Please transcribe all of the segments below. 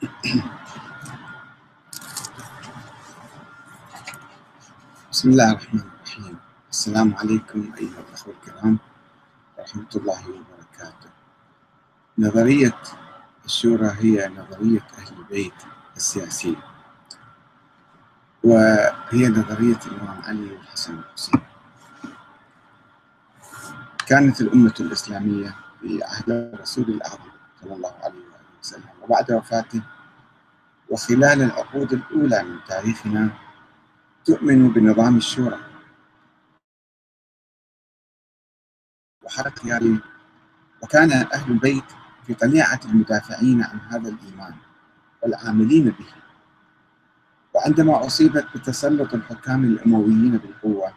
بسم الله الرحمن الرحيم. السلام عليكم أيها الأخوة الكرام. ورحمة الله وبركاته. نظرية الشورى هي نظرية أهل البيت السياسي وهي نظرية الإمام علي والحسن الحسين. كانت الأمة الإسلامية في عهد الرسول الأعظم صلى الله عليه وآله وسلم. وبعد وفاته وخلال العقود الأولى من تاريخنا تؤمن بنظام الشورى. وحركة يعني وكان أهل البيت في طليعة المدافعين عن هذا الإيمان والعاملين به. وعندما أصيبت بتسلط الحكام الأمويين بالقوة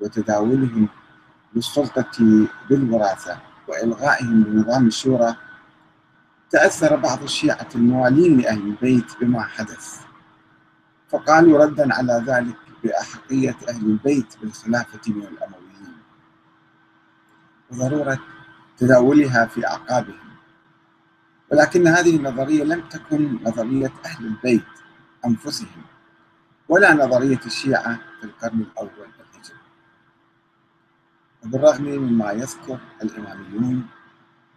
وتداولهم للسلطة بالوراثة وإلغائهم لنظام الشورى تأثر بعض الشيعة الموالين لأهل البيت بما حدث. فقالوا ردا على ذلك بأحقية أهل البيت بالخلافة من الأمويين. وضرورة تداولها في أعقابهم. ولكن هذه النظرية لم تكن نظرية أهل البيت أنفسهم ولا نظرية الشيعة في القرن الأول الهجري وبالرغم مما يذكر الإماميون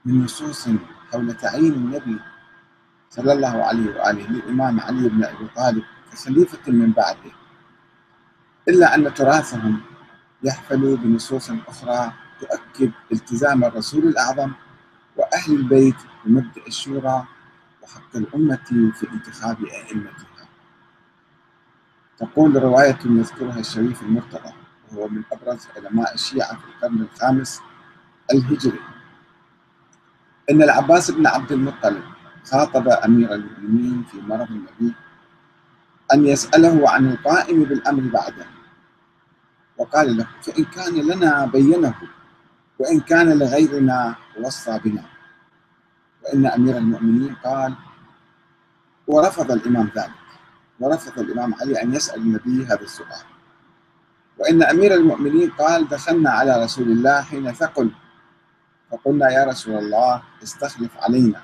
من نصوص حول تعيين النبي صلى الله عليه وآله للإمام علي بن أبي طالب كخليفة من بعده. إلا أن تراثهم يحفل بنصوص أخرى تؤكد التزام الرسول الأعظم وأهل البيت بمبدأ الشورى وحق الأمة في انتخاب أئمتها. تقول رواية يذكرها الشريف المرتضى وهو من أبرز علماء الشيعة في القرن الخامس الهجري. أن العباس بن عبد المطلب خاطب أمير المؤمنين في مرض النبي أن يسأله عن القائم بالأمر بعده. وقال له فإن كان لنا بينه وإن كان لغيرنا وصى بنا. وإن أمير المؤمنين قال ورفض الإمام ذلك ورفض الإمام علي أن يسأل النبي هذا السؤال. وإن أمير المؤمنين قال دخلنا على رسول الله حين ثقل فقلنا يا رسول الله استخلف علينا.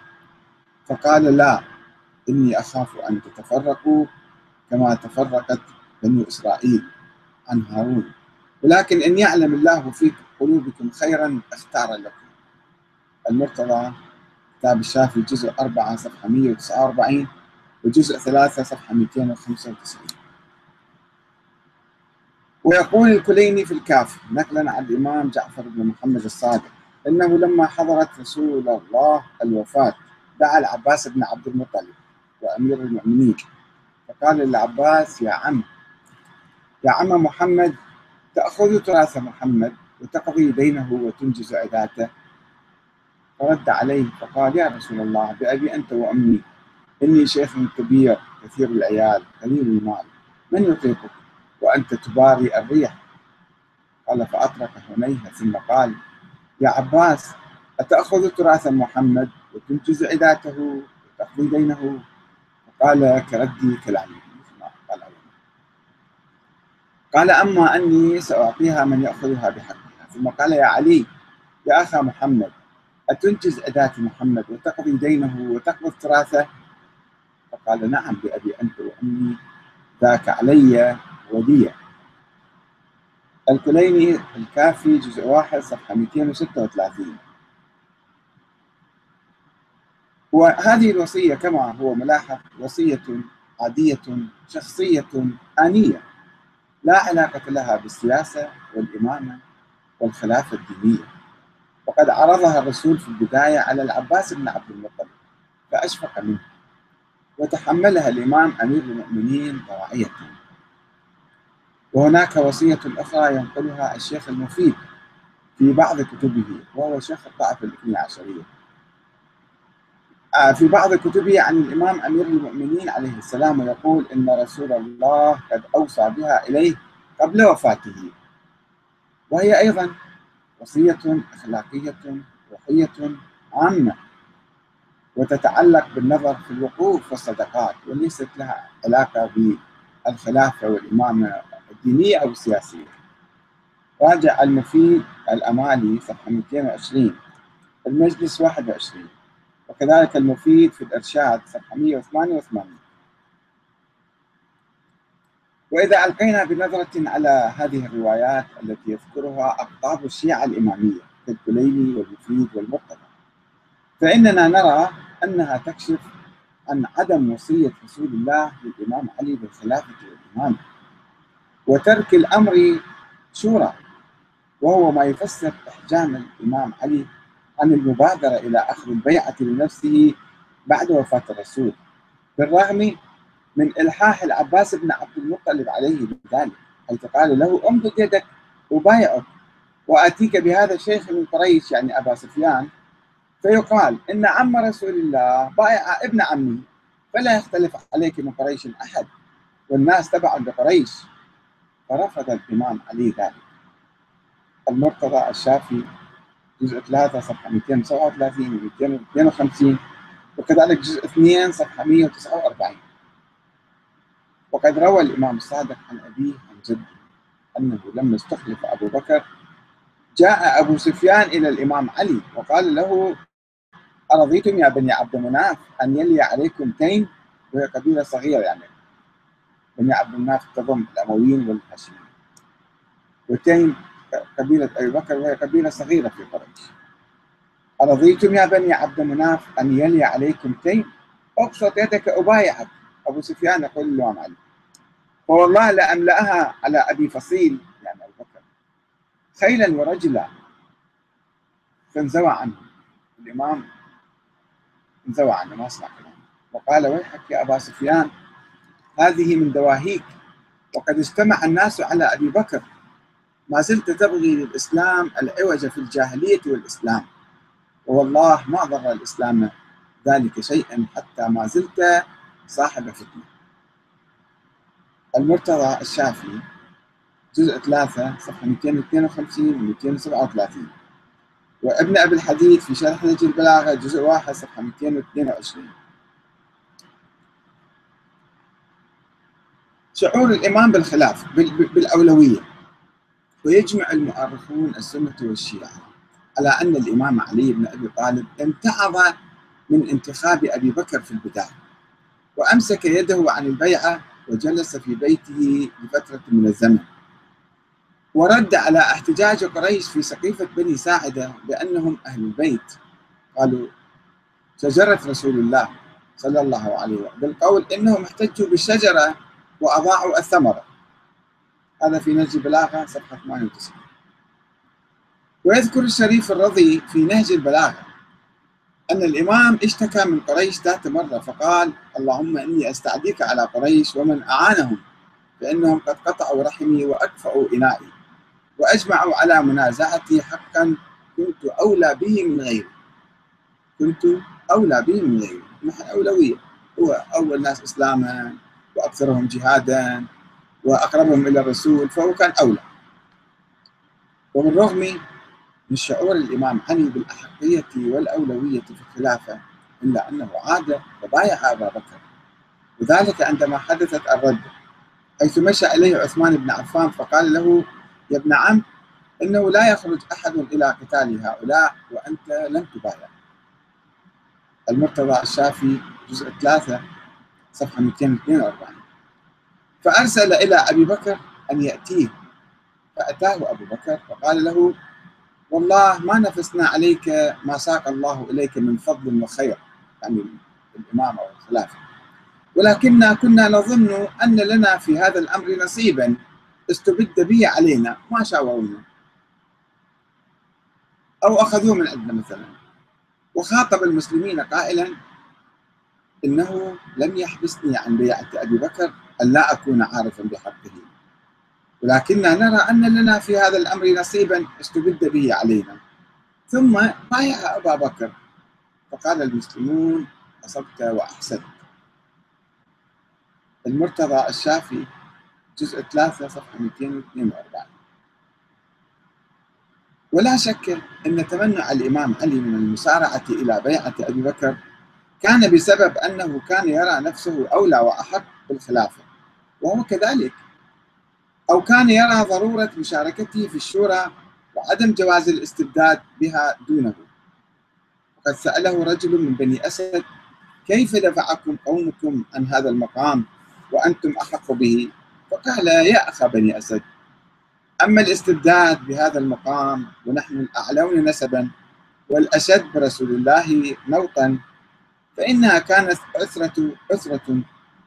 فقال لا إني أخاف أن تتفرقوا كما تفرقت بنو إسرائيل عن هارون. ولكن إن يعلم الله في قلوبكم خيرا أختار لكم. المرتضى كتاب الشافعي جزء 4 صفحة 149 وجزء 3 صفحة 295 ويقول الكليني في الكافي نقلا عن الإمام جعفر بن محمد الصادق إنه لما حضرت رسول الله الوفاة دعا العباس بن عبد المطلب وأمير المؤمنين. فقال للعباس يا عم يا عم محمد تأخذ تراث محمد وتقضي دينه وتنجز عداته فرد عليه فقال يا رسول الله بأبي أنت وأمي إني شيخ كبير كثير العيال قليل المال من يطيقك؟ وأنت تباري الريح. قال فأطرق هنيها ثم قال يا عباس أتأخذ تراث محمد وتنجز عداته وتقضي دينه؟ فقال كردي كلامي. قال قال أما أني سأعطيها من يأخذها بحقها. ثم قال يا علي يا أخا محمد أتنجز أداة محمد وتقضي دينه وتقبض تراثه؟ فقال نعم بأبي أنت وأمي ذاك علي ودية الكليني الكافي جزء واحد صفحة 236 وهذه الوصية كما هو ملاحظ وصية عادية شخصية آنية لا علاقة لها بالسياسة والإمامة والخلافة الدينية. وقد عرضها الرسول في البداية على العباس بن عبد المطلب فأشفق منه وتحملها الإمام أمير المؤمنين طواعية وهناك وصية أخرى ينقلها الشيخ المفيد في بعض كتبه وهو شيخ الطائفة الاثني عشرية. في بعض كتبه عن الإمام أمير المؤمنين عليه السلام يقول إن رسول الله قد أوصى بها إليه قبل وفاته. وهي أيضا وصية أخلاقية روحية عامة وتتعلق بالنظر في الوقوف والصدقات وليست لها علاقة بالخلافة والإمامة الدينية أو السياسية. راجع المفيد الأمالي صفحة 220 المجلس 21 وكذلك المفيد في الإرشاد صفحة 188 وإذا ألقينا بنظرة على هذه الروايات التي يذكرها أقطاب الشيعة الإمامية كالكليني والمفيد والمرتضى فإننا نرى أنها تكشف عن عدم وصية رسول الله للإمام علي بالخلافة والإمامة وترك الأمر شورى وهو ما يفسر إحجام الإمام علي عن المبادرة إلى أخذ البيعة لنفسه بعد وفاة الرسول بالرغم من إلحاح العباس بن عبد المطلب عليه بذلك حيث قال له امدد يدك وبايعك وآتيك بهذا الشيخ من قريش يعني أبا سفيان فيقال إن عم رسول الله بائع ابن عمه فلا يختلف عليك من قريش أحد والناس تبع لقريش فرفض الإمام علي ذلك. المرتضى الشافي جزء 3 صفحة 237 و 252 وكذلك جزء 2 صفحة 149 وقد روى الإمام الصادق عن أبيه عن جده أنه لما استخلف أبو بكر جاء أبو سفيان إلى الإمام علي وقال له أرضيتم يا بني عبد مناف أن يلي عليكم تيم وهي قبيلة صغيرة يعني. بني عبد مناف تضم الأمويين والهاشميين وتيم قبيلة أبي بكر وهي قبيلة صغيرة في قريش. أرضيتم يا بني عبد مناف أن يلي عليكم تيم أبسط يدك أبايعك. أبو سفيان يقول الإمام علي فوالله لأملأها على أبي فصيل يعني أبو بكر. خيلا ورجلا. فانزوى عنه. الإمام انزوى عنه ما سمع كلامه. وقال ويحك يا أبا سفيان هذه من دواهيك. وقد اجتمع الناس على أبي بكر. ما زلت تبغي للإسلام العوج في الجاهلية والإسلام. والله ما ضر الإسلام ذلك شيئا حتى ما زلت صاحب فتنة. المرتضى الشافعي جزء 3 صفحة 252 و 237 وابن أبي الحديد في شرح نهج البلاغة جزء 1 صفحة 222 شعور الإمام بالخلاف بالأولوية. ويجمع المؤرخون السنة والشيعة على أن الإمام علي بن أبي طالب امتعض من انتخاب أبي بكر في البداية وأمسك يده عن البيعة وجلس في بيته لفترة من الزمن. ورد على احتجاج قريش في سقيفة بني ساعدة بأنهم أهل البيت. قالوا شجرة رسول الله صلى الله عليه وسلم. بالقول إنهم احتجوا بالشجرة وأضاعوا الثمرة. هذا في نهج البلاغة صفحة 98 ويذكر الشريف الرضي في نهج البلاغة أن الإمام اشتكى من قريش ذات مرة فقال اللهم إني أستعديك على قريش ومن أعانهم فإنهم قد قطعوا رحمي وأكفأوا إنائي وأجمعوا على منازعتي حقا كنت أولى به من غيري. كنت أولى به من غيري. نحن أولوية. هو أول ناس إسلاما. وأكثرهم جهادا وأقربهم إلى الرسول فهو كان أولى. وبالرغم من شعور الإمام علي بالأحقية والأولوية في الخلافة إلا أنه عاد وبايع أبا بكر. وذلك عندما حدثت الردة حيث مشى إليه عثمان بن عفان فقال له يا ابن عم إنه لا يخرج أحد إلى قتال هؤلاء وأنت لن تبايع. المرتضى الشافي جزء 3 صفحة 242 فأرسل إلى أبي بكر أن يأتيه. فأتاه أبو بكر فقال له والله ما نفسنا عليك ما ساق الله إليك من فضل وخير. يعني الإمام أو الخلافة. ولكننا كنا نظن أن لنا في هذا الأمر نصيبا. استبد به علينا ما شاورونا. أو أخذوه من عندنا مثلا. وخاطب المسلمين قائلا إنه لم يحبسني عن بيعة أبي بكر. أن لا أكون عارفا بحقه. ولكننا نرى أن لنا في هذا الأمر نصيبا استبد به علينا. ثم بايع أبا بكر. فقال المسلمون أصبت وأحسنت. المرتضى الشافي جزء 3 صفحة 242 ولا شك أن تمنع الإمام علي من المسارعة إلى بيعة أبي بكر كان بسبب أنه كان يرى نفسه أولى وأحق بالخلافة. وهو كذلك. أو كان يرى ضرورة مشاركته في الشورى وعدم جواز الاستبداد بها دونه. وقد سأله رجل من بني أسد كيف دفعكم قومكم عن هذا المقام وأنتم أحق به؟ فقال يا أخا بني أسد أما الاستبداد بهذا المقام ونحن الأعلون نسبا والأشد برسول الله نوطا فإنها كانت عسرة عسرة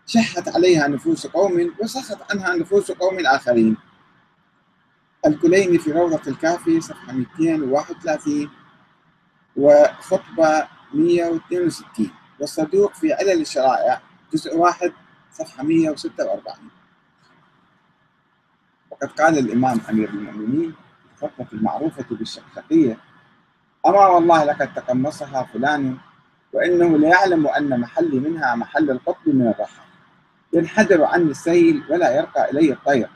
شحت عليها نفوس قوم وسخط عنها نفوس قوم آخرين. الكليني في روضة الكافي صفحة 231 وخطبة 162 والصدوق في علل الشرائع جزء واحد صفحة 146 وقد قال الإمام أمير المؤمنين في الخطبة المعروفة بالشقشقية أما والله لقد تقمصها فلان وإنه ليعلم أن محلي منها محل القطب من الرحى. ينحدر عني السيل ولا يرقى إلي الطير.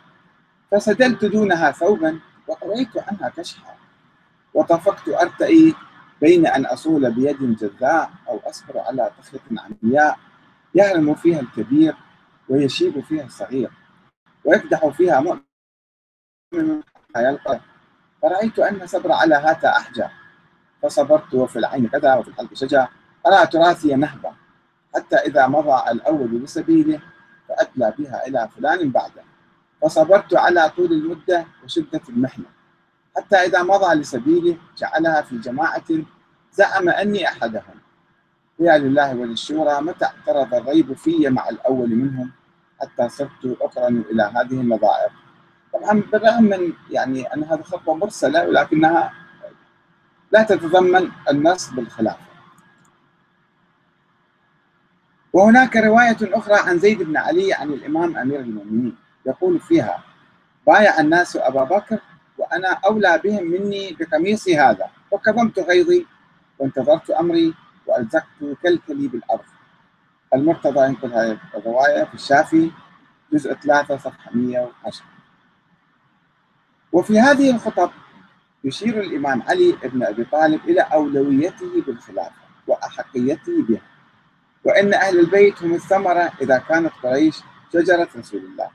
فسدلت دونها ثوبا وقريت عنها كشحا. وطفقت أرتئي بين أن أصول بيد جذاء أو أصبر على طخة عمياء يهرم فيها الكبير ويشيب فيها الصغير. ويكدح فيها مؤمن يلقى. فرأيت أن صبر على هاتا أحجى. فصبرت وفي العين كذا وفي القلب شجا أرى تراثي نهبة حتى إذا مضى الأول بسبيله فأتلى بها إلى فلان بعده. فصبرت على طول المدة وشدة المحنة. حتى إذا مضى لسبيله جعلها في جماعة زعم أني أحدهم. يا لله وللشورى متى اعترض الريب في مع الأول منهم؟ حتى صرت أقرن إلى هذه النظائر طبعا بالرغم من يعني أن هذه خطوة مرسلة ولكنها لا تتضمن النص بالخلافة. وهناك رواية أخرى عن زيد بن علي عن الإمام أمير المؤمنين يقول فيها بايع الناس أبا بكر وأنا أولى بهم مني بقميصي هذا وكظمت غيظي وانتظرت أمري وألزقت كلكلي بالأرض. المرتضى ينقل هذه الرواية في الشافي جزء 3 صفحة 110 وفي هذه الخطب يشير الإمام علي بن أبي طالب إلى أولويته بالخلافة وأحقيته بها. وأن أهل البيت هم الثمرة إذا كانت قريش شجرة رسول الله.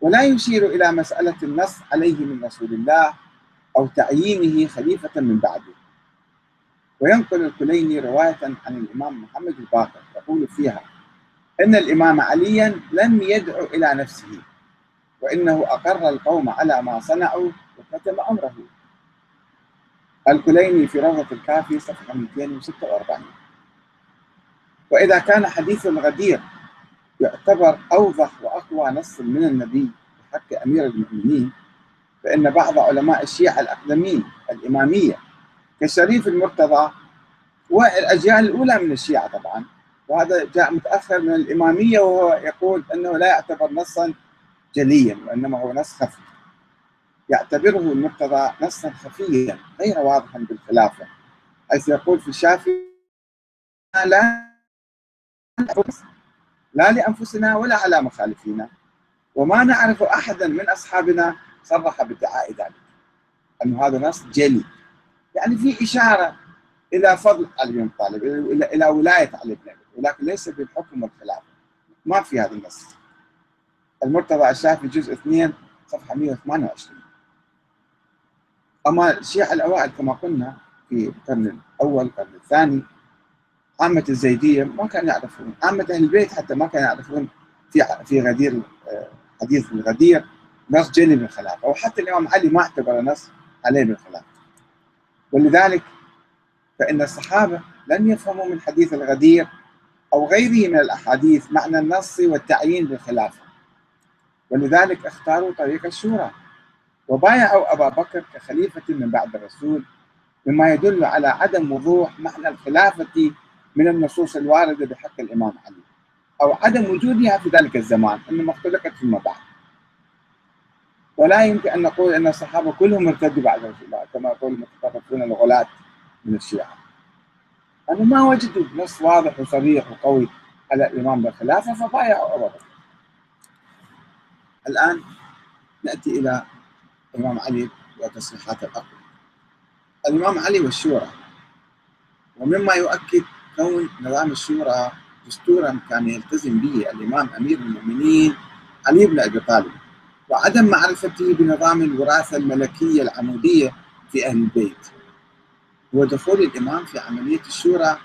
ولا يشير إلى مسألة النص عليه من رسول الله أو تعيينه خليفة من بعده. وينقل الكليني رواية عن الإمام محمد الباقر يقول فيها أن الإمام عليا لم يدعو إلى نفسه وإنه أقر القوم على ما صنعوا وكتم أمره. الكليني في روضة الكافي صفحة 246 وإذا كان حديث الغدير يعتبر أوضح وأقوى نص من النبي بحق أمير المؤمنين فإن بعض علماء الشيعة الأقدمين الإمامية كالشريف المرتضى والأجيال الأولى من الشيعة طبعا وهذا جاء متأخر من الإمامية وهو يقول أنه لا يعتبر نصا جليا وإنما هو نص خفي. يعتبره المرتضى نصا خفيا غير واضحا بالخلافة حيث يقول في الشافعي لا لا لأنفسنا ولا على مخالفينا. وما نعرف أحدا من أصحابنا صرح بادعاء ذلك. أن هذا نص جلي. يعني في إشارة إلى فضل علي بن طالب إلى ولاية علي بن ولكن ليس بالحكم والخلافة ما في هذا النص. المرتضى الشافعي جزء 2 صفحة 128 أما الشيعة الأوائل كما قلنا في القرن الأول القرن الثاني عامة الزيدية ما كانوا يعرفون. عامة أهل البيت حتى ما كانوا يعرفون في في غدير حديث الغدير نص جلي بالخلافة أو حتى الإمام علي ما اعتبر نص عليه بالخلافة ولذلك فإن الصحابة لم يفهموا من حديث الغدير أو غيره من الأحاديث معنى النص والتعيين بالخلافة. ولذلك اختاروا طريق الشورى وبايعوا أبا بكر كخليفة من بعد الرسول مما يدل على عدم وضوح معنى الخلافة من النصوص الواردة بحق الإمام علي أو عدم وجودها في ذلك الزمان إنما اختلقت فيما بعد. ولا يمكن أن نقول أن الصحابة كلهم ارتدوا بعد رسول الله كما يقول المتطرفون الغلاة من الشيعة. أنه ما وجدوا نص واضح وصريح وقوي على الإمام بالخلافة فبايعوا بكر الآن نأتي إلى الإمام علي وتصريحات الأقوى. الإمام علي والشورى ومما يؤكد كون نظام الشورى دستورا كان يلتزم به الإمام أمير المؤمنين علي بن أبي طالب. وعدم معرفته بنظام الوراثة الملكية العمودية في أهل البيت. هو دخول الإمام في عملية الشورى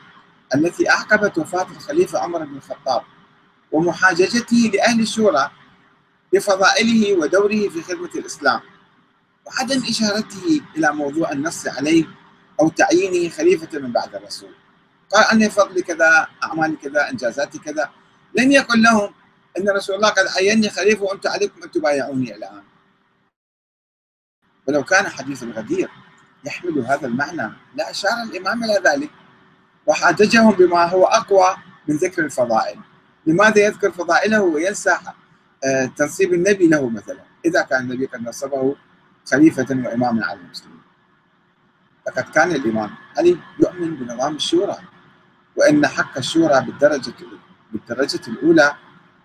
التي أعقبت وفاة الخليفة عمر بن الخطاب. ومحاججته لأهل الشورى بفضائله ودوره في خدمة الإسلام. وعدم إشارته إلى موضوع النص عليه أو تعيينه خليفة من بعد الرسول. قال أن فضلي كذا أعمالي كذا إنجازاتي كذا. لم يقل لهم أن رسول الله قد عيني خليفة وأنتم عليكم أن تبايعوني الآن. ولو كان حديث الغدير يحمل هذا المعنى لأشار الإمام إلى ذلك. وحاججهم بما هو أقوى من ذكر الفضائل. لماذا يذكر فضائله وينسى آه، تنصيب النبي له مثلا؟ إذا كان النبي قد نصبه خليفة وإماما على المسلمين. لقد كان الإمام علي يؤمن بنظام الشورى. وأن حق الشورى بالدرجة بالدرجة الأولى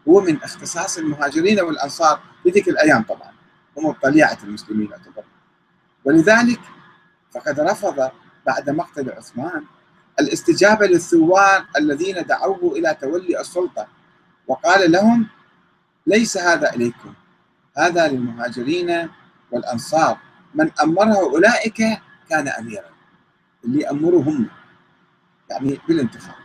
هو من اختصاص المهاجرين والأنصار في ذيك الأيام طبعا. هم طليعة المسلمين يعتبر. ولذلك فقد رفض بعد مقتل عثمان الاستجابة للثوار الذين دعوه إلى تولي السلطة وقال لهم ليس هذا إليكم هذا للمهاجرين والأنصار. من أمره أولئك كان أميرا اللي أمرهم يعني بالانتخاب.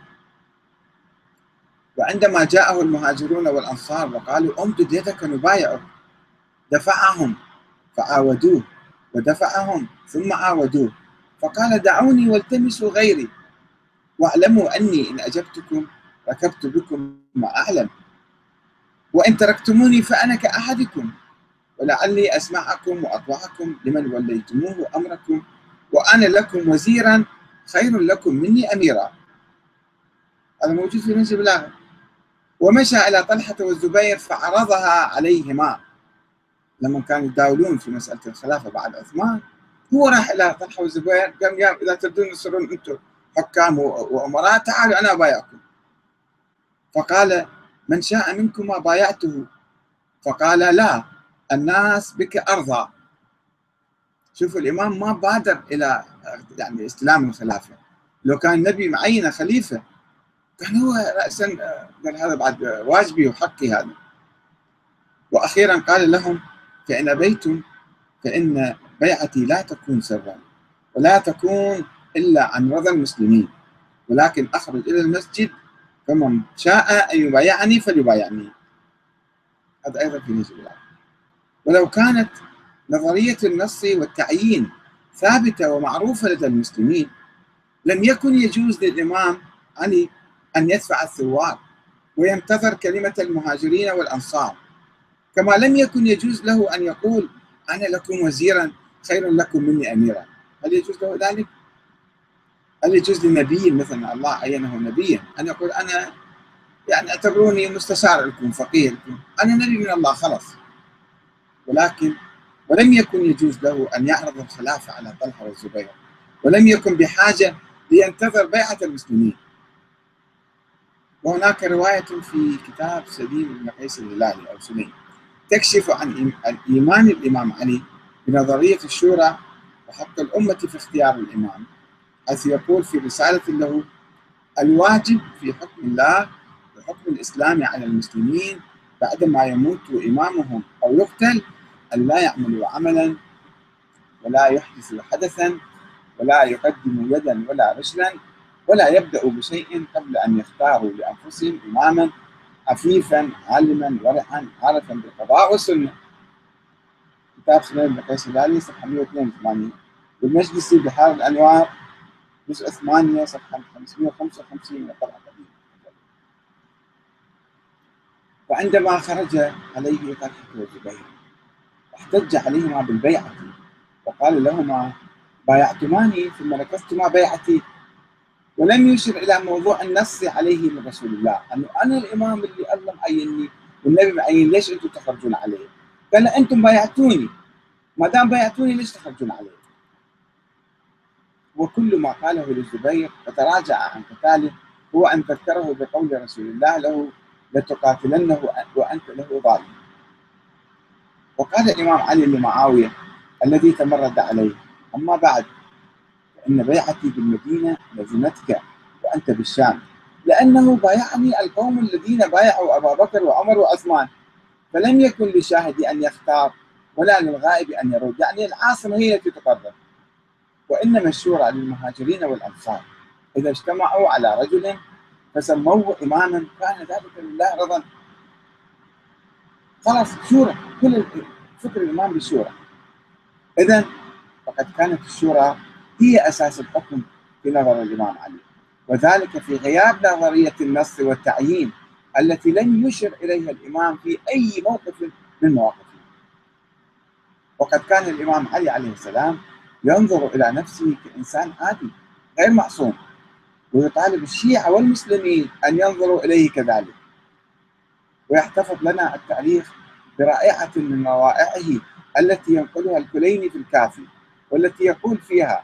وعندما جاءه المهاجرون والأنصار وقالوا أمدد يدك نبايعك دفعهم فعاودوه ودفعهم ثم عاودوه فقال دعوني والتمسوا غيري واعلموا أني إن أجبتكم ركبت بكم ما أعلم وإن تركتموني فأنا كأحدكم ولعلي أسمعكم وأطوعكم لمن وليتموه أمركم وأنا لكم وزيرا خير لكم مني أميرا. هذا موجود في نهج البلاغة ومشى إلى طلحة والزبير فعرضها عليهما. لما كانوا يداولون في مسألة الخلافة بعد عثمان هو راح إلى طلحة والزبير قال يا إذا تبدون تصيرون أنتم حكام وأمراء تعالوا أنا بايعكم فقال من شاء منكما بايعته. فقال لا الناس بك أرضى. شوفوا الإمام ما بادر إلى يعني استلام الخلافة. لو كان النبي معين خليفة كان هو رأسا قال هذا بعد واجبي وحقي هذا. وأخيرا قال لهم فإن أبيتم فإن بيعتي لا تكون سرا ولا تكون إلا عن رضا المسلمين. ولكن أخرج إلى المسجد فمن شاء أن يبايعني فليبايعني. هذا أيضا في الله. ولو كانت نظرية النص والتعيين ثابتة ومعروفة لدى المسلمين لم يكن يجوز للإمام علي أن يدفع الثوار وينتظر كلمة المهاجرين والأنصار. كما لم يكن يجوز له أن يقول أنا لكم وزيرا خير لكم مني أميرا. هل يجوز له ذلك؟ هل يجوز لنبي مثلا الله عينه نبيا أن يقول أنا يعني اعتبروني مستشار لكم فقيه لكم؟ أنا نبي من الله خلاص. ولكن ولم يكن يجوز له أن يعرض الخلافة على طلحة والزبير ولم يكن بحاجة لينتظر بيعة المسلمين. وهناك رواية في كتاب سليم بن قيس الهلالي أو سليم تكشف عن إيمان الإمام علي بنظرية الشورى وحق الأمة في اختيار الإمام حيث يقول في رسالة له الواجب في حكم الله وحكم الإسلام على المسلمين بعدما يموت إمامهم أو يقتل أن لا يعملوا عملا ولا يحدثوا حدثا ولا يقدموا يدا ولا رجلا ولا يبدأوا بشيء قبل أن يختاروا لأنفسهم إماما عفيفا عالما ورعا عارفا بالقضاء والسنة. كتاب سليم بن قيس الهلالي صفحة 182 والمجلسي بحار الأنوار جزء 8 صفحة 555 من الطبعة القديمة وعندما خرج عليه طلحة والزبير احتج عليهما بالبيعة وقال لهما بايعتماني ثم نكثتما بيعتي ولم يشر إلى موضوع النص عليه من رسول الله أنه أنا الإمام اللي الله معيني والنبي معين ليش أنتم تخرجون عليه؟ قال أنتم بايعتوني ما دام بايعتوني ليش تخرجون عليه؟ وكل ما قاله للزبير وتراجع عن قتاله هو أن ذكره بقول رسول الله له لتقاتلنه وأنت له ظالم. وقال الإمام علي لمعاويه الذي تمرد عليه أما بعد فإن بيعتي بالمدينة لزمتك وأنت بالشام لأنه بايعني القوم الذين بايعوا أبا بكر وعمر وعثمان فلم يكن للشاهد أن يختار ولا للغائب أن يرد يعني العاصمة هي التي تقرر وإنما الشورى للمهاجرين والأنصار إذا اجتمعوا على رجل فسموه إماما كان ذلك لله رضا. خلاص شورى كل فكر الإمام بالشورى. إذا فقد كانت الشورى هي أساس الحكم في نظر الإمام علي. وذلك في غياب نظرية النص والتعيين التي لم يشر إليها الإمام في أي موقف من مواقفه. وقد كان الإمام علي عليه السلام ينظر إلى نفسه كإنسان عادي غير معصوم ويطالب الشيعة والمسلمين أن ينظروا إليه كذلك. ويحتفظ لنا التاريخ برائحة من روائعه التي ينقلها الكليني في الكافي والتي يقول فيها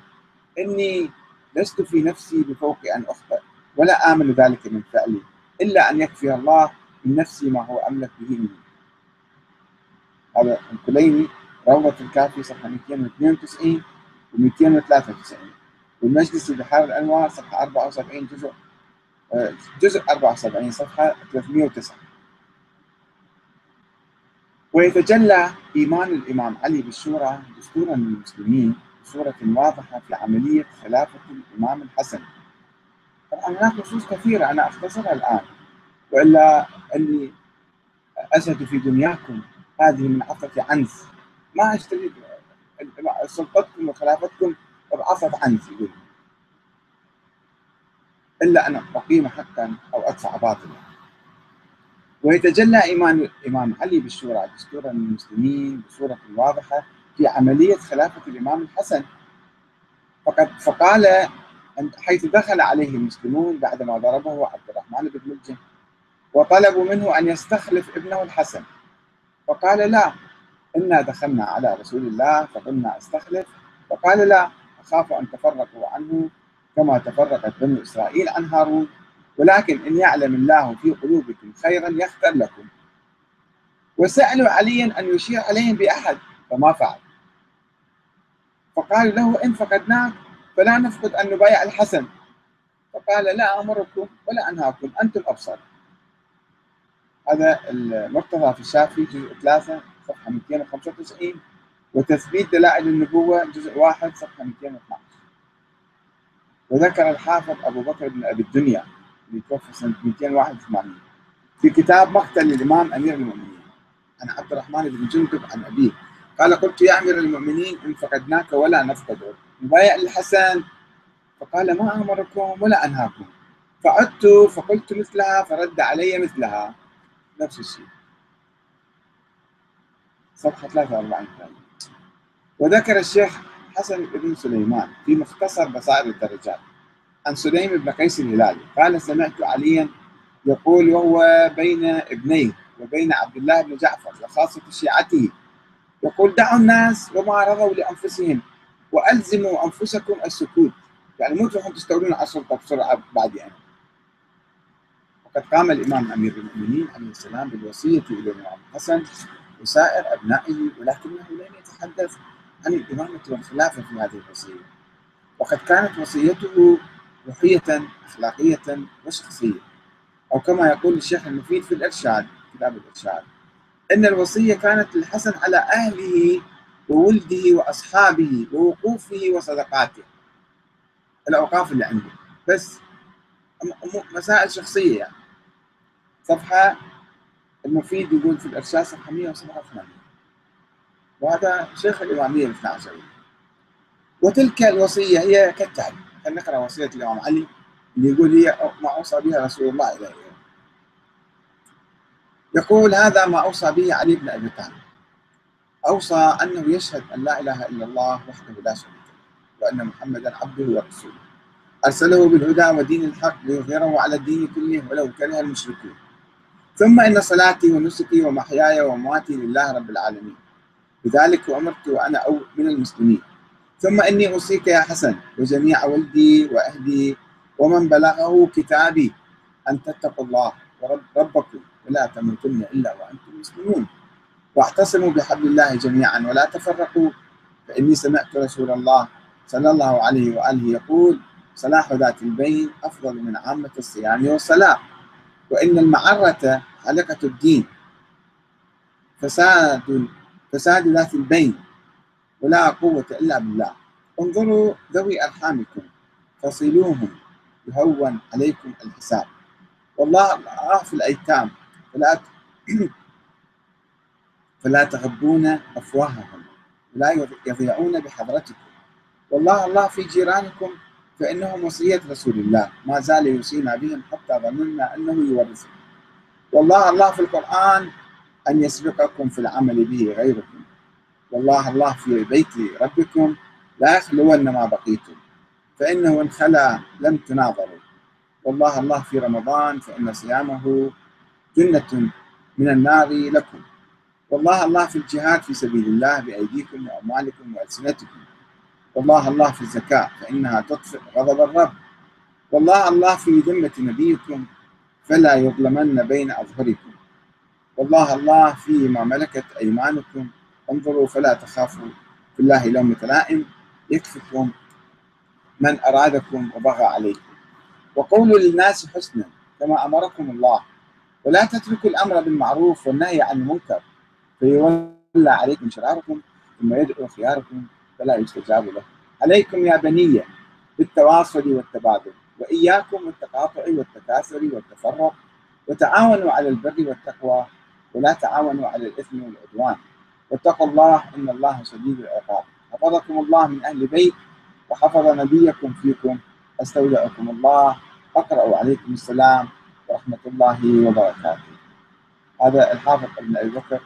إني لست في نفسي بفوق أن أخطئ ولا آمن ذلك من فعلي إلا أن يكفي الله من نفسي ما هو أملك به مني. هذا الكليني روضة الكافي صفحة 292 و 293 والمجلس بحار الأنوار صفحة 74 جزء آه، جزء 74 صفحة 309 ويتجلى إيمان الإمام علي بالشورى دستورا للمسلمين بصورة واضحة في عملية خلافة الإمام الحسن. طبعا هناك نصوص كثيرة أنا أختصرها الآن وإلا أني أزهد في دنياكم هذه من عفة عنز. ما أشتري سلطتكم وخلافتكم بعفة عنز يقول إلا أن أقيم حقا أو أدفع باطلا. ويتجلى إيمان الإمام علي بالشورى دستورا للمسلمين بصورة واضحة في عملية خلافة الإمام الحسن. فقد فقال حيث دخل عليه المسلمون بعدما ضربه عبد الرحمن بن ملجم وطلبوا منه أن يستخلف ابنه الحسن. فقال لا إنا دخلنا على رسول الله فقلنا أستخلف. فقال لا أخاف أن تفرقوا عنه كما تفرقت بنو إسرائيل عن هارون. ولكن إن يعلم الله في قلوبكم خيرا يختر لكم. وسألوا عليا أن يشير عليهم بأحد فما فعل. فقال له إن فقدناك فلا نفقد أن نبايع الحسن. فقال لا أمركم ولا أنهاكم أنتم أبصر. هذا المرتضى في الشافعي جزء 3 صفحة 295 وتثبيت دلائل النبوة جزء 1 صفحة 212 وذكر الحافظ أبو بكر بن أبي الدنيا. اللي توفى سنة 281 في كتاب مقتل الإمام أمير المؤمنين. عن عبد الرحمن بن جندب عن أبيه. قال قلت يا أمير المؤمنين إن فقدناك ولا نفقدك مبايع الحسن فقال ما أمركم ولا أنهاكم. فعدت فقلت مثلها فرد علي مثلها. نفس الشيء. صفحة 43 وذكر الشيخ حسن بن سليمان في مختصر بصائر الدرجات. عن سليم بن قيس الهلالي. قال سمعت عليا يقول وهو بين ابنيه وبين عبد الله بن جعفر وخاصة شيعته. يقول دعوا الناس وما رضوا لأنفسهم وألزموا أنفسكم السكوت. يعني مو تروحون تستولون على السلطة بسرعة بعد يعني. وقد قام الإمام أمير المؤمنين عليه السلام بالوصية إلى الإمام الحسن وسائر أبنائه ولكنه لم يتحدث عن الإمامة والخلافة في هذه الوصية. وقد كانت وصيته روحية أخلاقية وشخصية أو كما يقول الشيخ المفيد في الإرشاد كتاب الإرشاد أن الوصية كانت للحسن على أهله وولده وأصحابه ووقوفه وصدقاته. الأوقاف اللي عنده. بس مسائل شخصية يعني. صفحة المفيد يقول في الإرشاد صفحة 187 وهذا شيخ الإمامية الاثنى عشرية وتلك الوصية هي كالتالي. خلينا نقرأ وصية الإمام علي اللي يقول هي ما أوصى بها رسول الله إليه. يقول هذا ما أوصى به علي بن أبي طالب. أوصى أنه يشهد أن لا إله إلا الله وحده لا شريك له وأن محمدا عبده ورسوله. أرسله بالهدى ودين الحق ليظهره على الدين كله ولو كره المشركون. ثم إن صلاتي ونسكي ومحياي ومماتي لله رب العالمين. بذلك أمرت وأنا أو من المسلمين. ثم إني أوصيك يا حسن وجميع ولدي وأهلي ومن بلغه كتابي أن تتقوا الله ورب ربكم ولا تموتن إلا وأنتم مسلمون. واعتصموا بحبل الله جميعا ولا تفرقوا فإني سمعت رسول الله صلى الله عليه وآله يقول صلاح ذات البين أفضل من عامة الصيام والصلاة وإن المعرة حلقة الدين. فساد فساد ذات البين. ولا قوة إلا بالله. انظروا ذوي أرحامكم فصلوهم يهون عليكم الحساب. والله الله في الأيتام فلا فلا تغبون أفواههم ولا يضيعون بحضرتكم. والله الله في جيرانكم فإنهم وصية رسول الله. ما زال يوصينا بهم حتى ظننا أنه يورثهم. والله الله في القرآن أن يسبقكم في العمل به غيركم. والله الله في بيت ربكم لا يخلون ما بقيتم فإنه إن خلا لم تناظروا. والله الله في رمضان فإن صيامه جنة من النار لكم. والله الله في الجهاد في سبيل الله بأيديكم وأموالكم وألسنتكم. والله الله في الزكاة فإنها تطفئ غضب الرب. والله الله في ذمة نبيكم فلا يظلمن بين أظهركم. والله الله فيما ملكت أيمانكم انظروا فلا تخافوا في الله لومة لائم يكفكم من أرادكم وبغى عليكم. وقولوا للناس حسنا كما أمركم الله. ولا تتركوا الأمر بالمعروف والنهي عن المنكر. فيولى عليكم شراركم ثم يدعو خياركم فلا يستجاب له. عليكم يا بنية بالتواصل والتبادل. وإياكم والتقاطع والتكاثر والتفرق. وتعاونوا على البر والتقوى. ولا تعاونوا على الإثم والعدوان. واتقوا الله إن الله شديد العقاب. حفظكم الله من أهل بيت وحفظ نبيكم فيكم. استودعكم الله. اقرأوا عليكم السلام ورحمة الله وبركاته. هذا الحافظ ابن أبي بكر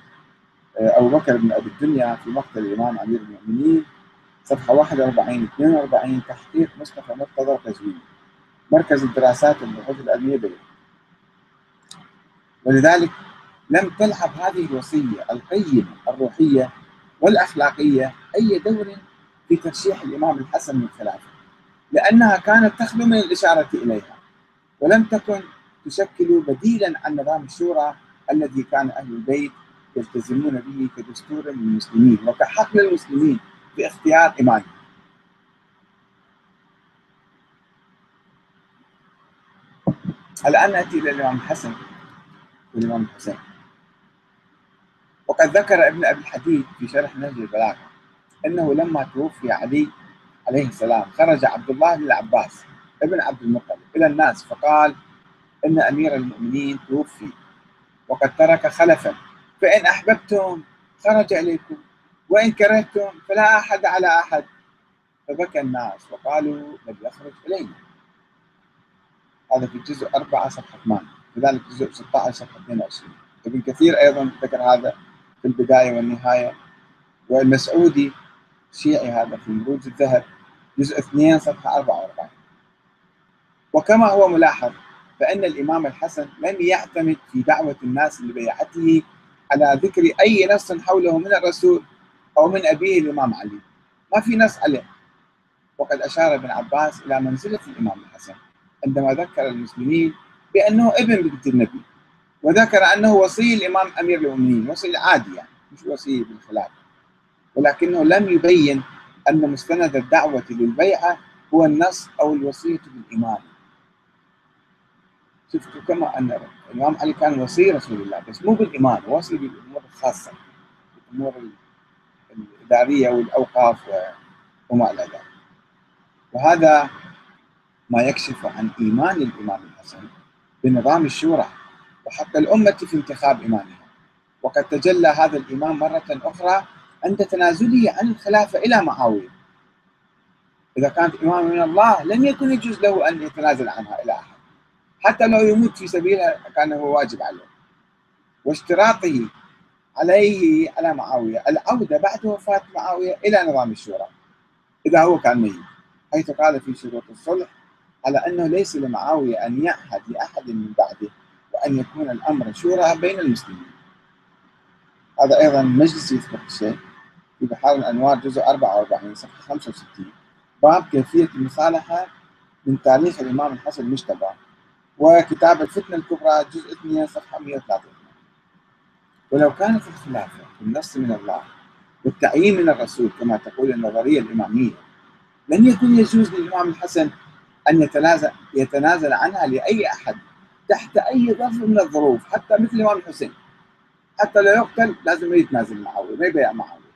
أبو بكر بن أبي الدنيا في مقتل الإمام أمير المؤمنين صفحة 41 42 تحقيق مصطفى مرتضى القزويني مركز الدراسات والبحوث العلمية بيروت ولذلك لم تلعب هذه الوصية القيمة الروحية والأخلاقية أي دور في ترشيح الإمام الحسن من الخلافة لأنها كانت تخلو من الإشارة إليها ولم تكن تشكل بديلا عن نظام الشورى الذي كان أهل البيت يلتزمون به كدستور للمسلمين وكحق للمسلمين باختيار إمامهم. الآن نأتي إلى الإمام الحسن. والإمام الحسين وقد ذكر ابن أبي الحديد في شرح نهج البلاغة أنه لما توفي علي عليه السلام خرج عبد الله بن العباس ابن عبد المطلب إلى الناس فقال إن أمير المؤمنين توفي وقد ترك خلفا فإن أحببتم خرج إليكم وإن كرهتم فلا أحد على أحد. فبكى الناس وقالوا بل يخرج إلينا. هذا في الجزء 4 صفحة 8 كذلك الجزء 16 صفحة 22 ابن كثير أيضا ذكر هذا. في البداية والنهاية. والمسعودي الشيعي هذا في مروج الذهب جزء 2 صفحة 44 وكما هو ملاحظ فإن الإمام الحسن لم يعتمد في دعوة الناس لبيعته على ذكر أي نص حوله من الرسول أو من أبيه الإمام علي. ما في نص عليه. وقد أشار ابن عباس إلى منزلة الإمام الحسن عندما ذكر المسلمين بأنه ابن بنت النبي. وذكر أنه وصي الإمام أمير المؤمنين وصي عادي يعني مش وصي بالخلافة ولكنه لم يبين أن مستند الدعوة للبيعة هو النص أو الوصية بالإمام. شفتوا كما أن الإمام علي كان وصي رسول الله بس مو بالإمام وصي بالأمور الخاصة الأمور الإدارية والأوقاف وما إلى ذلك. وهذا ما يكشف عن إيمان الإمام الحسن بنظام الشورى. وحق الأمة في انتخاب إمامها. وقد تجلى هذا الإمام مرة أخرى عند تنازله عن الخلافة إلى معاوية. إذا كانت إمام من الله لم يكن يجوز له أن يتنازل عنها إلى أحد. حتى لو يموت في سبيلها كان هو واجب عليه. واشتراطه عليه على معاوية. العودة بعد وفاة معاوية إلى نظام الشورى. إذا هو كان ميت. حيث قال في شروط الصلح على أنه ليس لمعاوية أن يعهد لأحد من بعده. وأن يكون الأمر شورى بين المسلمين. هذا أيضا مجلس يثبت الشيء في بحار الأنوار جزء 44 صفحة 65 باب كيفية المصالحة من تاريخ الإمام الحسن المجتبى. وكتاب الفتنة الكبرى جزء 2 صفحة 130 ولو كانت الخلافة بالنص من الله والتعيين من الرسول كما تقول النظرية الإمامية لن يكون يجوز للإمام الحسن أن يتنازل يتنازل عنها لأي أحد. تحت أي ظرف من الظروف حتى مثل الإمام الحسين. حتى لا يقتل لازم يتنازل معاوية ما يبيع معاوية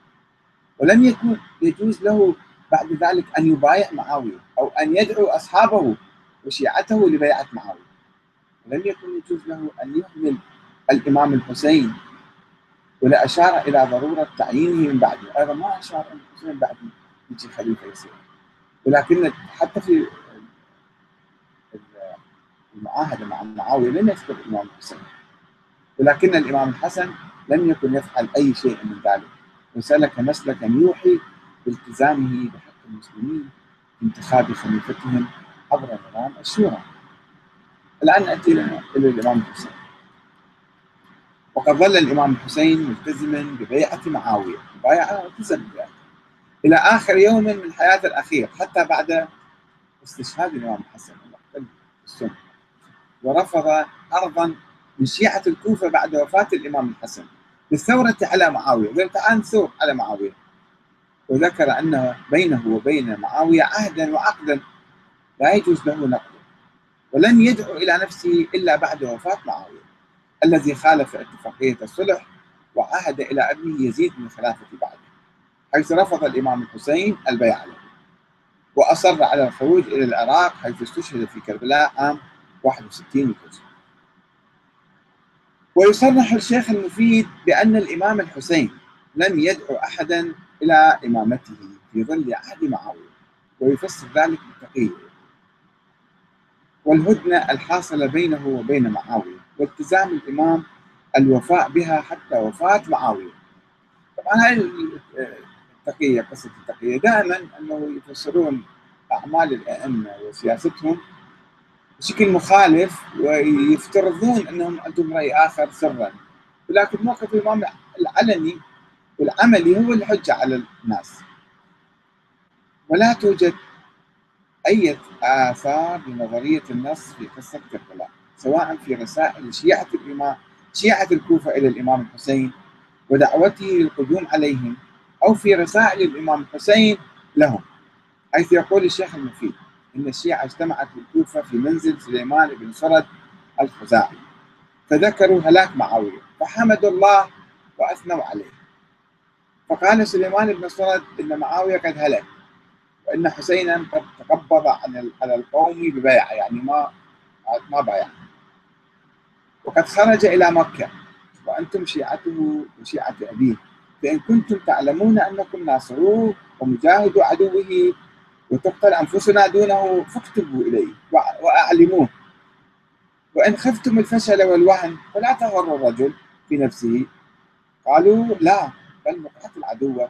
ولم يكن يجوز له بعد ذلك أن يبايع معاوية أو أن يدعو أصحابه وشيعته لبيعة معاوية لم يكن يجوز له أن يهمل الإمام الحسين. ولا أشار إلى ضرورة تعيينه من بعده. أيضا ما أشار أن الحسين بعد يجي خليفة يصير ولكن حتى في المعاهدة مع معاوية لم يذكر الإمام الحسين ولكن الإمام الحسن لم يكن يفعل أي شيء من ذلك. وسلك مسلكا يوحي بالتزامه بحق المسلمين انتخاب خليفتهم عبر نظام الشورى الآن نأتي إلى الإمام الحسين وقد ظل الإمام الحسين ملتزما ببيعة معاوية بايع ببيعته إلى آخر يوم من حياته الأخير حتى بعد استشهاد الإمام الحسن السنة ورفض أرضا من شيعة الكوفة بعد وفاة الإمام الحسن. بالثورة على معاوية. قال تعال نثور على معاوية. وذكر أن بينه وبين معاوية عهدا وعقدا لا يجوز له نقضه ولن يدعو إلى نفسه إلا بعد وفاة معاوية الذي خالف اتفاقية الصلح وعهد إلى ابنه يزيد من خلافة بعده حيث رفض الإمام الحسين البيعة له وأصر على الخروج إلى العراق حيث استشهد في كربلاء عام 61 هجري ويصرح الشيخ المفيد بأن الإمام الحسين لم يدعو أحدا إلى إمامته في ظل عهد معاوية ويفسر ذلك بالتقية والهدنة الحاصلة بينه وبين معاوية والتزام الإمام الوفاء بها حتى وفاة معاوية. طبعا هاي التقية قصة التقية دائما أنه يفسرون أعمال الأئمة وسياستهم بشكل مخالف ويفترضون أنهم عندهم رأي آخر سرا. ولكن موقف الإمام العلني والعملي هو الحجة على الناس. ولا توجد أي آثار لنظرية النص في قصة كربلاء سواء في رسائل شيعة الإمام شيعة الكوفة إلى الإمام الحسين ودعوته للقدوم عليهم أو في رسائل الإمام الحسين لهم حيث يقول الشيخ المفيد. إن الشيعة اجتمعت في الكوفة في منزل سليمان بن سرد الخزاعي. فذكروا هلاك معاوية فحمدوا الله وأثنوا عليه. فقال سليمان بن سرد إن معاوية قد هلك وإن حسينا قد تقبض عن على القوم ببيعة يعني ما ما بايع. وقد خرج إلى مكة وأنتم شيعته وشيعة أبيه. فإن كنتم تعلمون أنكم ناصروه ومجاهدوا عدوه وتقتل أنفسنا دونه فاكتبوا إليه وأعلموه. وإن خفتم الفشل والوهن فلا تغروا الرجل في نفسه. قالوا لا بل نقاتل عدوه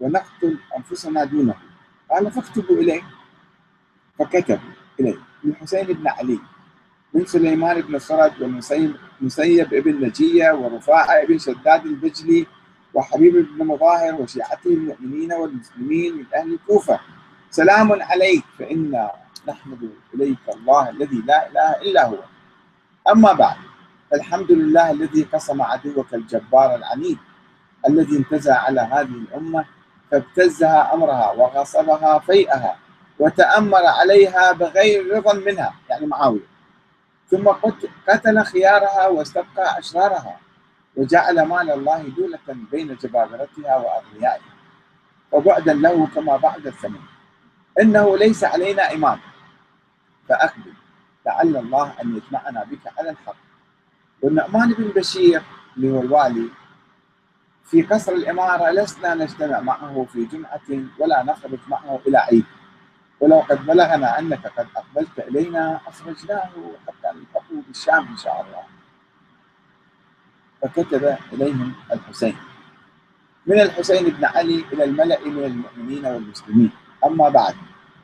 ونقتل أنفسنا دونه. قال فاكتبوا إليه. فكتب إليه. من حسين بن علي من سليمان بن سرد ومسيب بن نجية ورفاعة بن شداد البجلي وحبيب بن مظاهر وشيعته المؤمنين والمسلمين من أهل الكوفة. سلام عليك فإنا نحمد إليك الله الذي لا إله إلا هو. أما بعد فالحمد لله الذي قسم عدوك الجبار العنيد الذي انتزع على هذه الأمة فابتزها أمرها وغصبها فيئها وتأمر عليها بغير رضا منها يعني معاوية. ثم قتل خيارها واستبقى أشرارها وجعل مال الله دولة بين جبابرتها وأغنيائها وبعدا له كما بعد الثمن. إنه ليس علينا إمام. فأقبل لعل الله أن يجمعنا بك على الحق. والنعمان بن بشير اللي هو الوالي في قصر الإمارة لسنا نجتمع معه في جمعة ولا نخرج معه إلى عيد. ولو قد بلغنا أنك قد أقبلت إلينا أخرجناه حتى نلحقه بالشام إن شاء الله. فكتب إليهم الحسين. من الحسين بن علي إلى الملأ من المؤمنين والمسلمين. أما بعد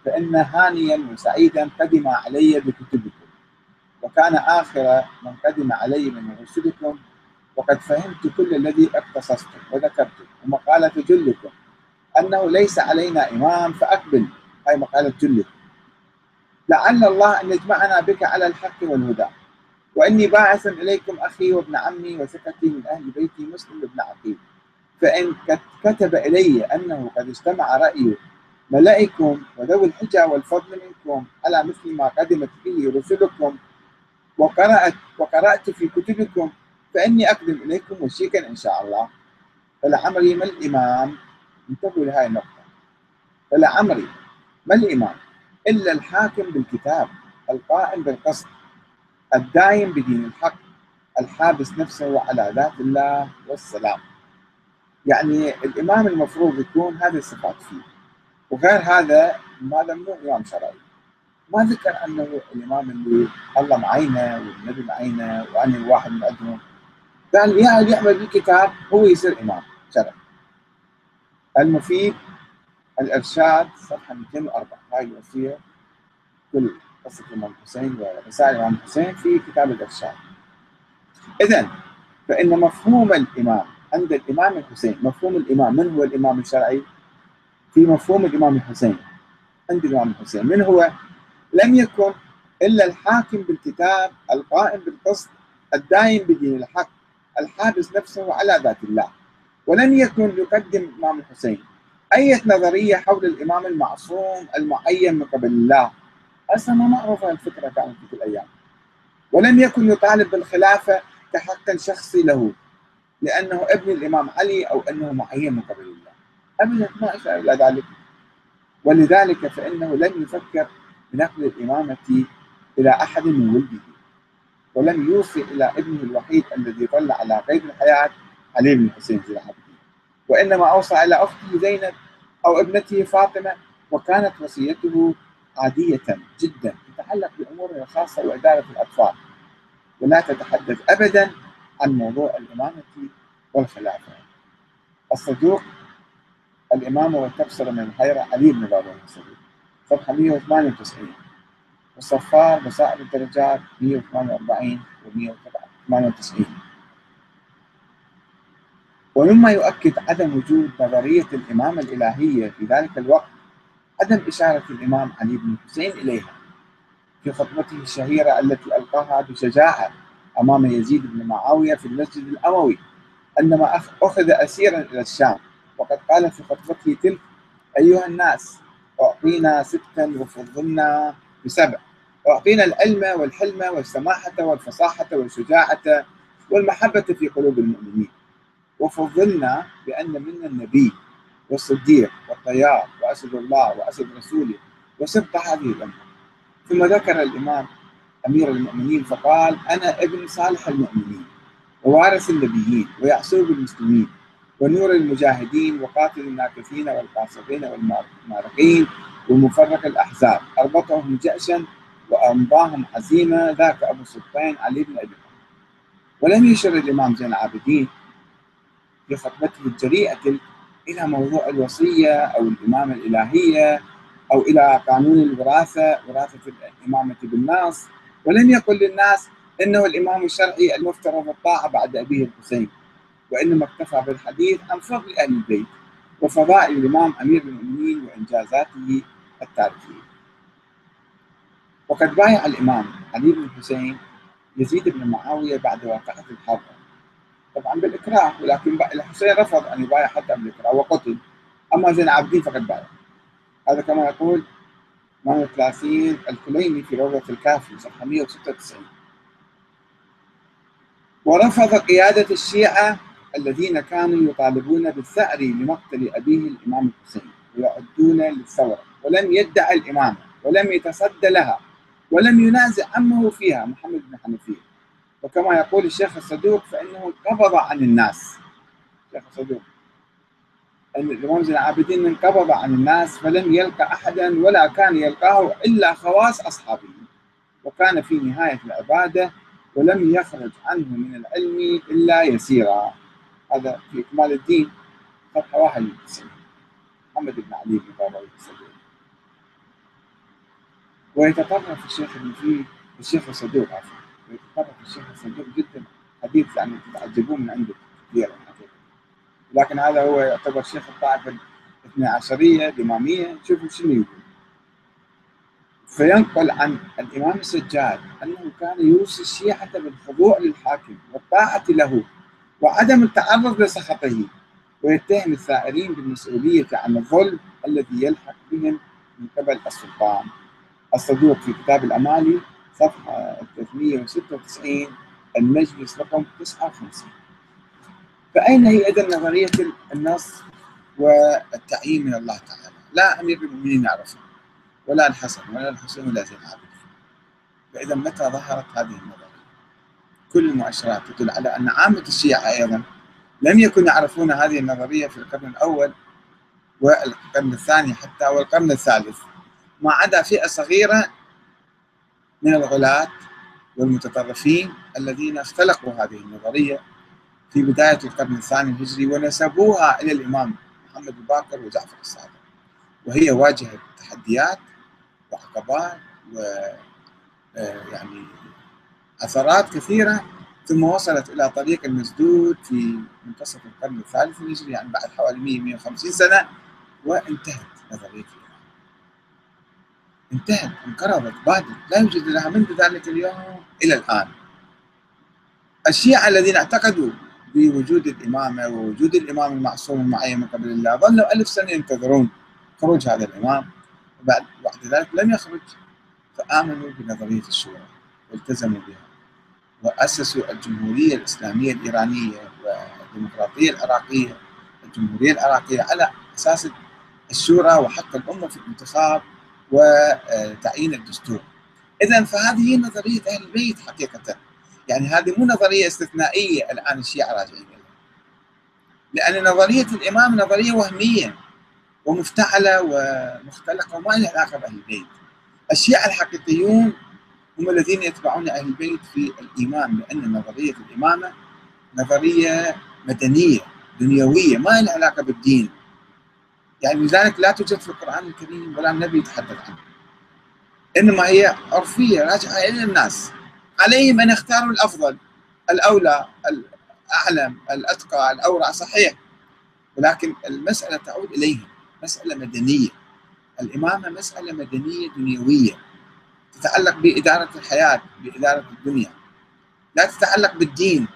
فإن هانيا وسعيدا قدم علي بكتبكم. وكان آخر من قدم علي من رسلكم وقد فهمت كل الذي اقتصصتم وذكرتم. ومقالة جلكم. أنه ليس علينا إمام فأقبل. هاي مقالة جلكم. لعل الله أن يجمعنا بك على الحق والهدى. وإني باعث إليكم أخي وابن عمي وثقتي من أهل بيتي مسلم بن عقيل. فإن كتب إلي أنه قد اجتمع رأي ملائكم وذوي الحجة والفضل منكم على مثل ما قدمت به رسلكم وقرأت وقرأت في كتبكم فإني أقدم إليكم وشيكا إن شاء الله. فلعمري ما الإمام؟ انتبهوا لهذه النقطة. فلعمري ما الإمام؟ إلا الحاكم بالكتاب القائم بالقسط الدايم بدين الحق الحابس نفسه على ذات الله والسلام. يعني الإمام المفروض يكون هذه الصفات فيه. وغير هذا هذا مو إمام شرعي ما ذكر أنه الإمام اللي الله معينة والنبي معينة وأنا واحد من عندهم. يا اللي يعمل بالكتاب هو يصير إمام. شرعي المفيد الإرشاد صفحة 204 هاي الوصية كل قصة الإمام الحسين ورسائل الإمام الحسين في كتاب الإرشاد. إذا فإن مفهوم الإمام عند الإمام الحسين مفهوم الإمام من هو الإمام الشرعي؟ في مفهوم الإمام الحسين. عند الإمام الحسين. من هو؟ لم يكن إلا الحاكم بالكتاب القائم بالقسط الدايم بدين الحق الحابس نفسه على ذات الله. ولم يكن يقدم الإمام الحسين. أي نظرية حول الإمام المعصوم المعين من قبل الله؟ أصلا ما معروفة الفكرة كانت في الأيام ولم يكن يطالب بالخلافة كحق شخصي له لأنه ابن الإمام علي أو أنه معين من قبل الله. أبدا ما أشار إلى ذلك؟ ولذلك فإنه لم يفكر بنقل الإمامة إلى أحد من ولده ولم يوصي إلى ابنه الوحيد الذي ظل على قيد الحياة علي بن الحسين زين العابدين وإنما أوصى إلى أخته زينب أو ابنته فاطمة وكانت وصيته عادية جدا تتعلق بأموره الخاصة وإدارة الأطفال ولا تتحدث أبدا عن موضوع الإمامة والخلافة. الصدوق الإمامة والتبصرة من الحيرة علي بن بابا الصدوق صفحة 198 والصفار بصائر الدرجات 148 و 198 ومما يؤكد عدم وجود نظرية الإمامة الإلهية في ذلك الوقت عدم إشارة الإمام علي بن الحسين إليها. في خطبته الشهيرة التي ألقاها بشجاعة أمام يزيد بن معاوية في المسجد الأموي عندما أخذ أسيرا إلى الشام. وقد قال في خطبته تلك أيها الناس أعطينا ستا وفضلنا بسبع أعطينا العلم والحلم والسماحة والفصاحة والشجاعة والمحبة في قلوب المؤمنين. وفضلنا بأن منا النبي والصديق والطيار وأسد الله وأسد رسوله وسبط هذه الأمة. ثم ذكر الإمام أمير المؤمنين فقال أنا ابن صالح المؤمنين ووارث النبيين ويعصوب المسلمين ونور المجاهدين وقاتل الناكثين والقاصدين والمارقين ومفرق الأحزاب. أربطهم جأشا وأمضاهم عزيمة ذاك أبو سلطان علي بن أبي ولم يشر الإمام زين العابدين في خطبته الجريئة إلى موضوع الوصية أو الإمامة الإلهية أو إلى قانون الوراثة وراثة الإمامة بالنص ولم يقل للناس إنه الإمام الشرعي المفترض الطاعة بعد أبيه الحسين. وإنما اكتفى بالحديث عن فضل أهل البيت وفضائل الإمام أمير المؤمنين وإنجازاته التاريخية وقد بايع الإمام علي بن الحسين يزيد بن معاوية بعد واقعة الحرب. طبعا بالإكراه ولكن الحسين رفض أن يبايع حتى بالإكراه وقتل. أما زين العابدين فقد بايع. هذا كما يقول 38 الكليني في روضة الكافي صفحة 196 ورفض قيادة الشيعة الذين كانوا يطالبون بالثأر لمقتل أبيه الإمام الحسين ويعدون للثورة ولم يدعي الإمامة ولم يتصدى لها ولم ينازع عمه فيها محمد بن حنفية. وكما يقول الشيخ الصدوق فإنه انقبض عن الناس. الشيخ الصدوق الإمام زين العابدين انقبض عن الناس فلم يلقى أحدا ولا كان يلقاه إلا خواص أصحابه. وكان في نهاية العبادة ولم يخرج عنه من العلم إلا يسيرا. هذا في إكمال الدين صفحة 91 محمد بن علي بن بابا الصدوق ويتطرف الشيخ المفيد الشيخ الصدوق عفوا. ويتطرف الشيخ الصدوق جدا حديث يعني تتعجبون من عنده كثيرا. لكن هذا هو يعتبر شيخ الطائفة الاثنى عشرية الإمامية شوفوا شنو يقول. فينقل عن الإمام السجاد أنه كان يوصي الشيعة بالخضوع للحاكم والطاعة له. وعدم التعرض لسخطه. ويتهم الثائرين بالمسؤولية عن الظلم الذي يلحق بهم من قبل السلطان. الصدوق في كتاب الأمالي صفحة 396 المجلس رقم 59 فأين هي إذا نظرية النص والتعيين من الله تعالى؟ لا أمير المؤمنين يعرفها ولا الحسن ولا الحسين ولا زين العابدين. فإذا متى ظهرت هذه النظرية؟ كل المؤشرات تدل على أن عامة الشيعة أيضا لم يكن يعرفون هذه النظرية في القرن الأول والقرن الثاني حتى والقرن الثالث ما عدا فئة صغيرة من الغلاة والمتطرفين الذين اختلقوا هذه النظرية في بداية القرن الثاني الهجري ونسبوها إلى الإمام محمد الباقر وجعفر الصادق. وهي واجهت تحديات وعقبات و آه، يعني أثرات كثيرة ثم وصلت إلى طريق المسدود في منتصف القرن الثالث الهجري يعني بعد حوالي 100 150 سنة وانتهت نظرية انتهت انقرضت بادت لا يوجد لها منذ ذلك اليوم إلى الآن. الشيعة الذين اعتقدوا بوجود الإمامة ووجود الإمام المعصوم المعين من قبل الله ظلوا ألف سنة ينتظرون خروج هذا الإمام وبعد بعد ذلك لم يخرج فآمنوا بنظرية الشورى والتزموا بها. وأسسوا الجمهورية الإسلامية الإيرانية والديمقراطية العراقية الجمهورية العراقية على أساس الشورى وحق الأمة في الانتخاب وتعيين الدستور. إذا فهذه نظرية أهل البيت حقيقة. يعني هذه مو نظرية استثنائية الآن الشيعة راجعين لأن نظرية الإمام نظرية وهمية ومفتعلة ومختلقة وما لها علاقة بأهل البيت. الشيعة الحقيقيون هم الذين يتبعون أهل البيت في الإيمان بأن نظرية الإمامة نظرية مدنية دنيوية ما لها علاقة بالدين. يعني لذلك لا توجد في القرآن الكريم ولا النبي يتحدث عنها إنما هي عرفية راجعة إلى الناس. عليهم أن يختاروا الأفضل الأولى الأعلم الأتقى الأورع صحيح. ولكن المسألة تعود إليهم مسألة مدنية. الإمامة مسألة مدنية دنيوية. تتعلق بإدارة الحياة بإدارة الدنيا. لا تتعلق بالدين.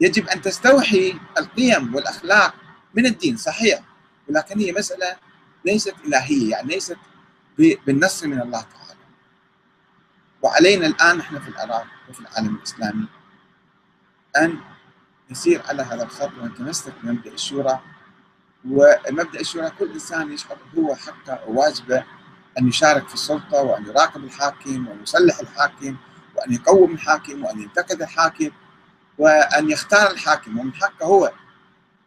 يجب أن تستوحي القيم والأخلاق من الدين صحيح. ولكن هي مسألة ليست إلهية يعني ليست بالنص من الله تعالى. وعلينا الآن نحن في العراق وفي العالم الإسلامي أن نسير على هذا الخط ونتمسك بمبدأ الشورى. ومبدأ الشورى كل إنسان يشعر هو حقه وواجبه أن يشارك في السلطة وأن يراقب الحاكم وأن يصلح الحاكم وأن يقوم الحاكم وأن ينتقد الحاكم وأن يختار الحاكم. ومن حقه هو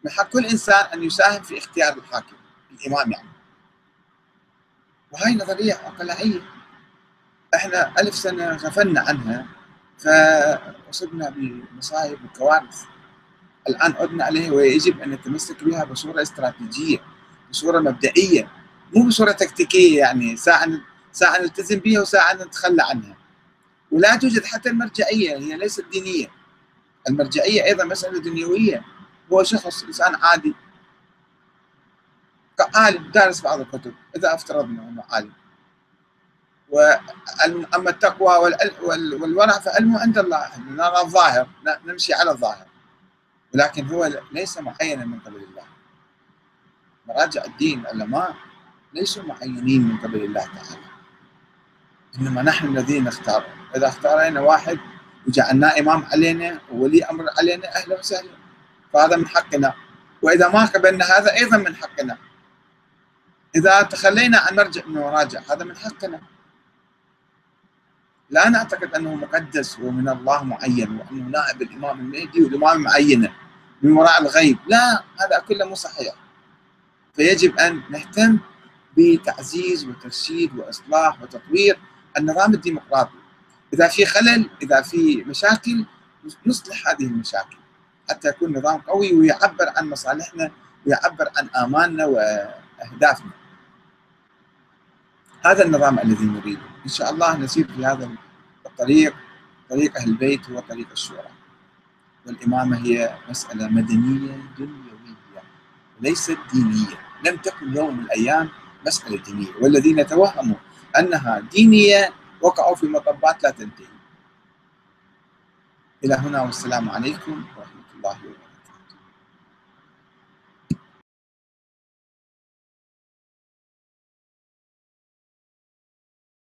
من حق كل إنسان أن يساهم في اختيار الحاكم الإمام يعني. وهي نظرية عقلائية. إحنا ألف سنة غفلنا عنها فأصبنا بمصايب وكوارث. الآن عدنا عليها ويجب أن نتمسك بها بصورة استراتيجية بصورة مبدئية. مو بصورة تكتيكية يعني ساعة ساعة نلتزم بها وساعة نتخلى عنها. ولا توجد حتى المرجعية هي ليست دينية. المرجعية أيضا مسألة دنيوية. هو شخص إنسان عادي. عالم دارس بعض الكتب. إذا أفترضنا أنه عالم. وأما التقوى والورع فعلمه عند الله. نرى الظاهر نمشي على الظاهر. ولكن هو ليس معينا من قبل الله. مراجع الدين العلماء ليسوا معينين من قبل الله تعالى. إنما نحن الذين نختار إذا اختارينا واحد وجعلناه إمام علينا وولي أمر علينا أهلا وسهلا. فهذا من حقنا. وإذا ما قبلنا هذا أيضا من حقنا. إذا تخلينا عن مرجع من وراجع هذا من حقنا. لا نعتقد أنه مقدس ومن الله معين وأنه نائب الإمام المهدي والإمام معينة من وراء الغيب. لا هذا كله مو صحيح. فيجب أن نهتم بتعزيز وترشيد وإصلاح وتطوير النظام الديمقراطي. إذا في خلل إذا في مشاكل نصلح هذه المشاكل حتى يكون نظام قوي ويعبر عن مصالحنا ويعبر عن امالنا وأهدافنا. هذا النظام الذي نريده. إن شاء الله نسير في هذا الطريق طريق أهل البيت هو طريق الشورى. والإمامة هي مسألة مدنية دنيوية ليست دينية. لم تكن يوم من الأيام مسألة دينية والذين توهموا أنها دينية وقعوا في مطبات لا تنتهي. إلى هنا والسلام عليكم ورحمة الله وبركاته.